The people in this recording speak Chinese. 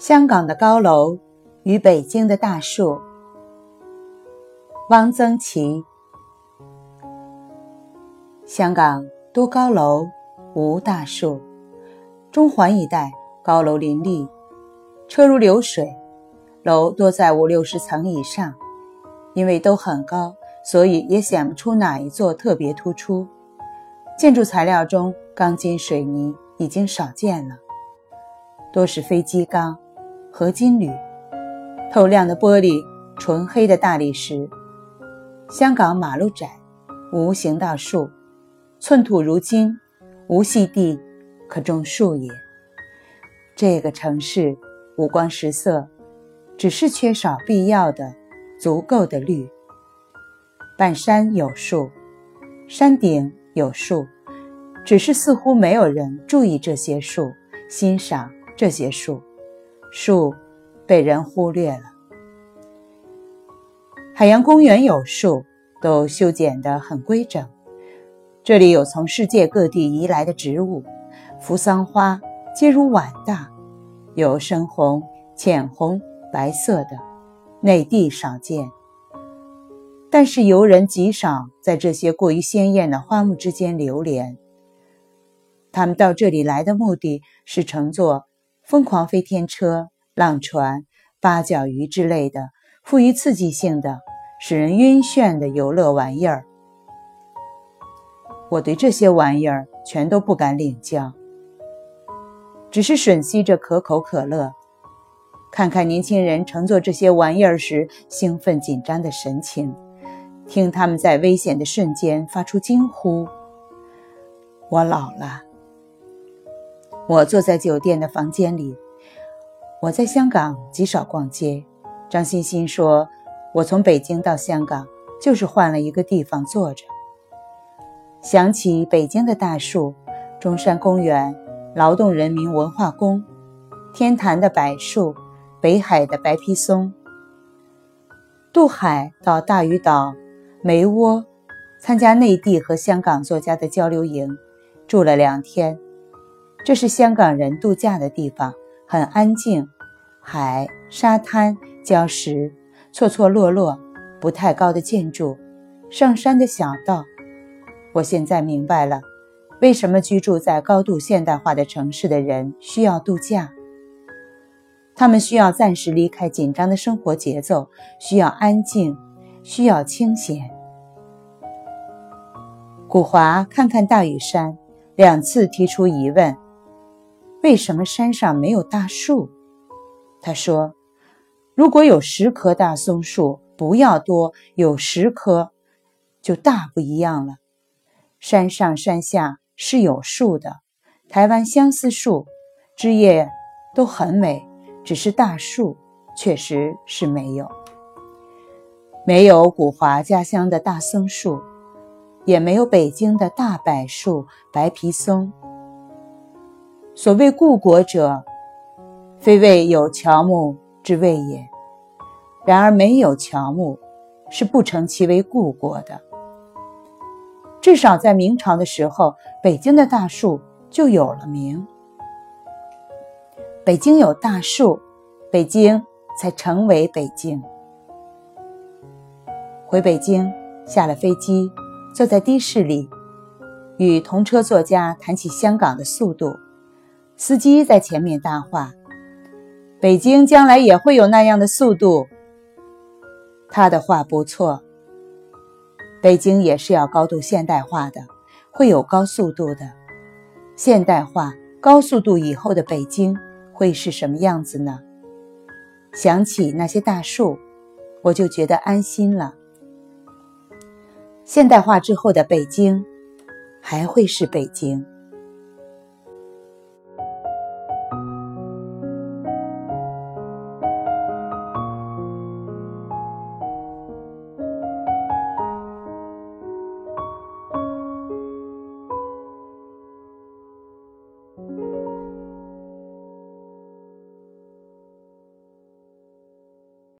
香港的高楼与北京的大树。汪曾祺。香港多高楼，无大树。中环一带高楼林立，车如流水，楼多在五六十层以上。因为都很高，所以也显不出哪一座特别突出。建筑材料中，钢筋水泥已经少见了，多是飞机钢。合金铝，透亮的玻璃，纯黑的大理石。香港马路窄，无行道树，寸土如金，无细地可种树也。这个城市五光十色，只是缺少必要的、足够的绿。半山有树，山顶有树，只是似乎没有人注意这些树，欣赏这些树。树被人忽略了。海洋公园有树，都修剪得很规整。这里有从世界各地移来的植物，扶桑花皆如碗大，有深红、浅红、白色的，内地少见。但是游人极少在这些过于鲜艳的花木之间流连。他们到这里来的目的是乘坐。疯狂飞天车、浪船、八角鱼之类的富于刺激性的、使人晕眩的游乐玩意儿，我对这些玩意儿全都不敢领教，只是吮吸着可口可乐，看看年轻人乘坐这些玩意儿时兴奋紧张的神情，听他们在危险的瞬间发出惊呼。我老了。我坐在酒店的房间里。我在香港极少逛街。张欣欣说：“我从北京到香港，就是换了一个地方坐着。”想起北京的大树，中山公园、劳动人民文化宫、天坛的柏树、北海的白皮松。渡海到大屿岛、梅窝，参加内地和香港作家的交流营，住了两天。这是香港人度假的地方，很安静，海、沙滩、礁石，错错落落，不太高的建筑，上山的小道。我现在明白了，为什么居住在高度现代化的城市的人需要度假。他们需要暂时离开紧张的生活节奏，需要安静，需要清闲。古华看看大屿山，两次提出疑问。为什么山上没有大树？他说：“如果有十棵大松树，不要多，有十棵，就大不一样了。山上山下是有树的，台湾相思树枝叶都很美，只是大树确实是没有。没有古华家乡的大松树，也没有北京的大柏树、白皮松。”所谓故国者，非谓有乔木之谓也。然而没有乔木，是不成其为故国的。至少在明朝的时候，北京的大树就有了名。北京有大树，北京才成为北京。回北京，下了飞机，坐在的士里，与同车作家谈起香港的速度。司机在前面搭话：“北京将来也会有那样的速度。”他的话不错，北京也是要高度现代化的，会有高速度的。现代化、高速度以后的北京会是什么样子呢？想起那些大树，我就觉得安心了。现代化之后的北京，还会是北京。